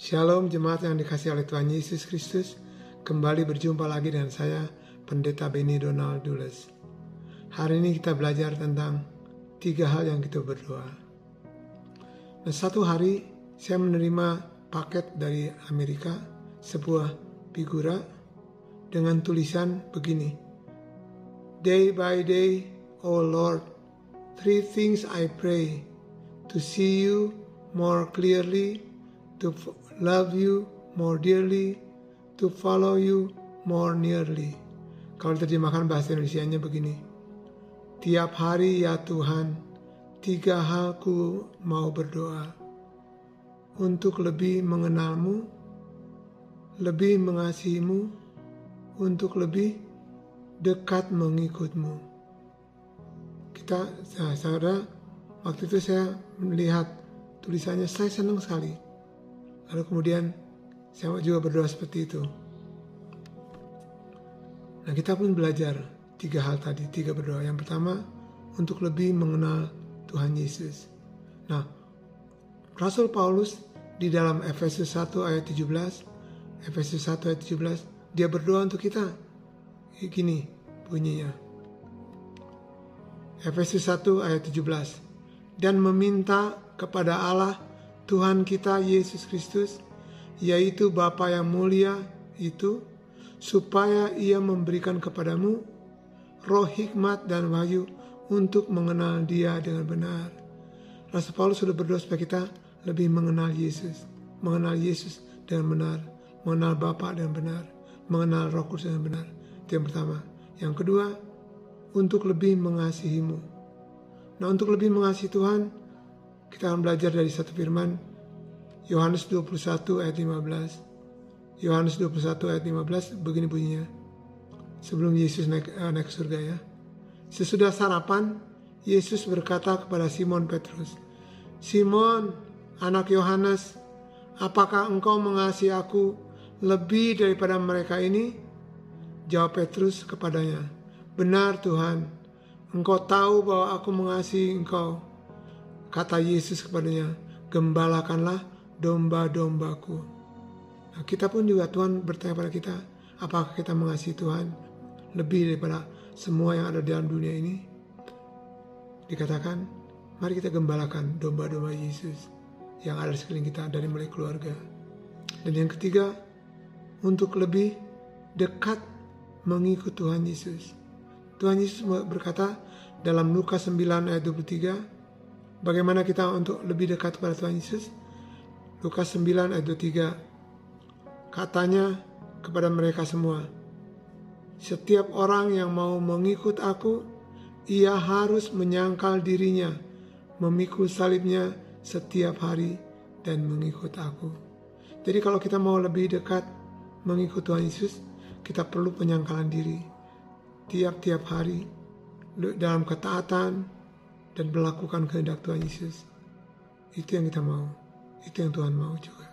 Shalom jemaat yang dikasih oleh Tuhan Yesus Kristus. Kembali berjumpa lagi dengan saya, Pendeta Benny Donald Dulles. Hari ini kita belajar tentang tiga hal yang kita berdoa. Nah, satu hari saya menerima paket dari Amerika, sebuah figura dengan tulisan begini. Day by day, O Lord, three things I pray, to see you more clearly, to love you more dearly, to follow you more nearly. Kalau terjemahkan bahasa Indonesia-nya begini. Tiap hari ya Tuhan, tiga hal ku mau berdoa. Untuk lebih mengenalmu, lebih mengasihimu, untuk lebih dekat mengikutmu. Kita, saudara, waktu itu saya melihat tulisannya, saya senang sekali Lalu kemudian saya juga berdoa seperti itu. Nah kita pun belajar tiga hal tadi, tiga berdoa. Yang pertama, untuk lebih mengenal Tuhan Yesus. Nah, Rasul Paulus di dalam Efesus 1 ayat 17, Efesus 1 ayat 17, dia berdoa untuk kita. Gini bunyinya. Efesus 1 ayat 17. Dan meminta kepada Allah Tuhan kita Yesus Kristus, yaitu Bapa yang mulia itu, supaya ia memberikan kepadamu roh hikmat dan wahyu untuk mengenal dia dengan benar. Rasul Paulus sudah berdoa supaya kita lebih mengenal Yesus, mengenal Yesus dengan benar, mengenal Bapa dengan benar, mengenal Roh Kudus dengan benar. Itu yang pertama. Yang kedua, untuk lebih mengasihimu. Nah, untuk lebih mengasihi Tuhan, kita akan belajar dari satu firman Yohanes 21 ayat 15. Yohanes 21 ayat 15 begini bunyinya. Sebelum Yesus naik, uh, naik surga ya. Sesudah sarapan, Yesus berkata kepada Simon Petrus, Simon, anak Yohanes, apakah engkau mengasihi aku lebih daripada mereka ini? Jawab Petrus kepadanya, Benar Tuhan, engkau tahu bahwa aku mengasihi engkau. Kata Yesus kepadanya, gembalakanlah domba-dombaku. Nah, kita pun juga Tuhan bertanya pada kita, apakah kita mengasihi Tuhan lebih daripada semua yang ada dalam dunia ini? Dikatakan, mari kita gembalakan domba-domba Yesus yang ada di sekeliling kita dari mulai keluarga. Dan yang ketiga, untuk lebih dekat mengikut Tuhan Yesus. Tuhan Yesus berkata dalam Lukas 9 ayat 23, Bagaimana kita untuk lebih dekat kepada Tuhan Yesus? Lukas 9 ayat 23 Katanya kepada mereka semua, Setiap orang yang mau mengikut aku, ia harus menyangkal dirinya, memikul salibnya setiap hari, dan mengikut aku. Jadi kalau kita mau lebih dekat mengikut Tuhan Yesus, kita perlu penyangkalan diri. Tiap-tiap hari, dalam ketaatan, dan melakukan kehendak Tuhan Yesus. Itu yang kita mau. Itu yang Tuhan mau juga.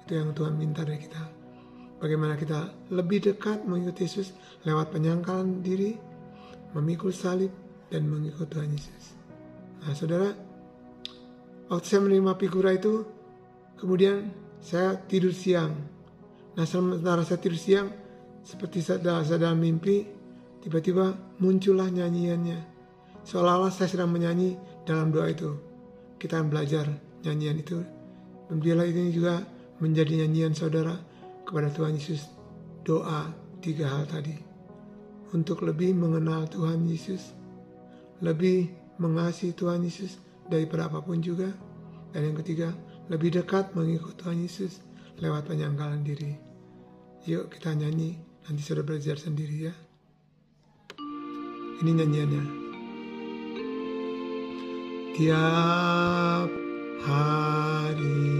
Itu yang Tuhan minta dari kita. Bagaimana kita lebih dekat mengikuti Yesus lewat penyangkalan diri, memikul salib, dan mengikut Tuhan Yesus. Nah saudara, waktu saya menerima figura itu, kemudian saya tidur siang. Nah sementara saya tidur siang, seperti saya dalam mimpi, tiba-tiba muncullah nyanyiannya Seolah-olah saya sedang menyanyi dalam doa itu. Kita akan belajar nyanyian itu. Dan biarlah ini juga menjadi nyanyian saudara kepada Tuhan Yesus. Doa tiga hal tadi. Untuk lebih mengenal Tuhan Yesus. Lebih mengasihi Tuhan Yesus daripada apa pun juga. Dan yang ketiga, lebih dekat mengikut Tuhan Yesus lewat penyangkalan diri. Yuk kita nyanyi, nanti sudah belajar sendiri ya. Ini nyanyiannya tiap hari.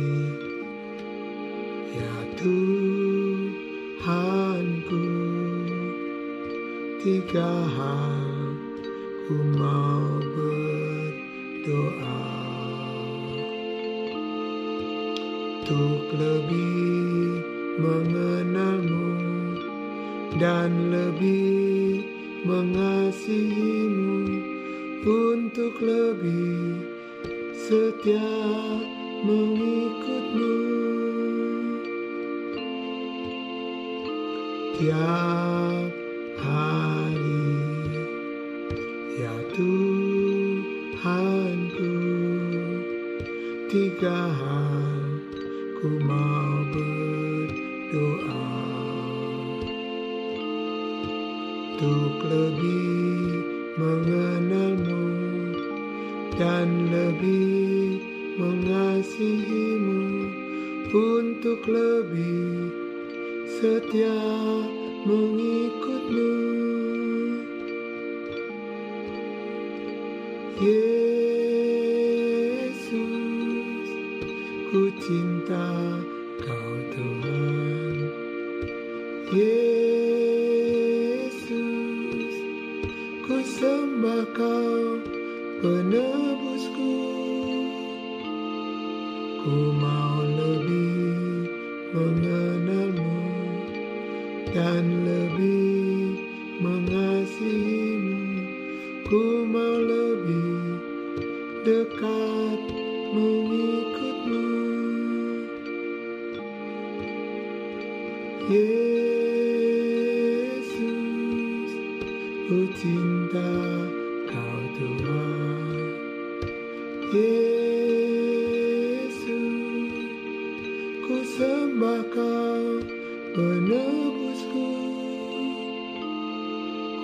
Ya Tuhanku tiga hal ku mau berdoa. Untuk lebih mengenalmu dan lebih mengasihimu untuk lebih setia mengikutmu. Tiap hari ya Tuhanku tiga hal ku mau berdoa. Untuk lebih mengenalmu dan lebih mengasihimu untuk lebih setia mengikutmu. Yesus ku cinta kau Tuhan. Yesus ku sembah kau penebusku ku mau lebih mengenalmu dan lebih mengasihimu. Ku mau lebih dekat mengikutmu. Yesus Yesus ku sembah kau penebusku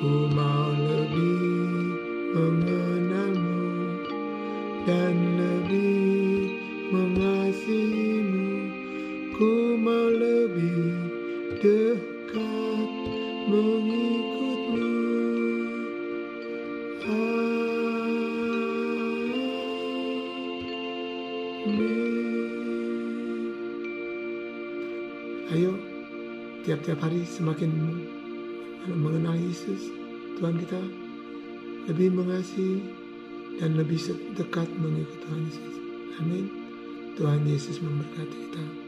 ku mau lebih mengenalmu dan lebih mengasihimu ku mau lebih dekat mengikutmu. Ayo, tiap-tiap hari semakin mengenal Yesus, Tuhan kita lebih mengasihi dan lebih dekat mengikut Tuhan Yesus. Amin. Tuhan Yesus memberkati kita.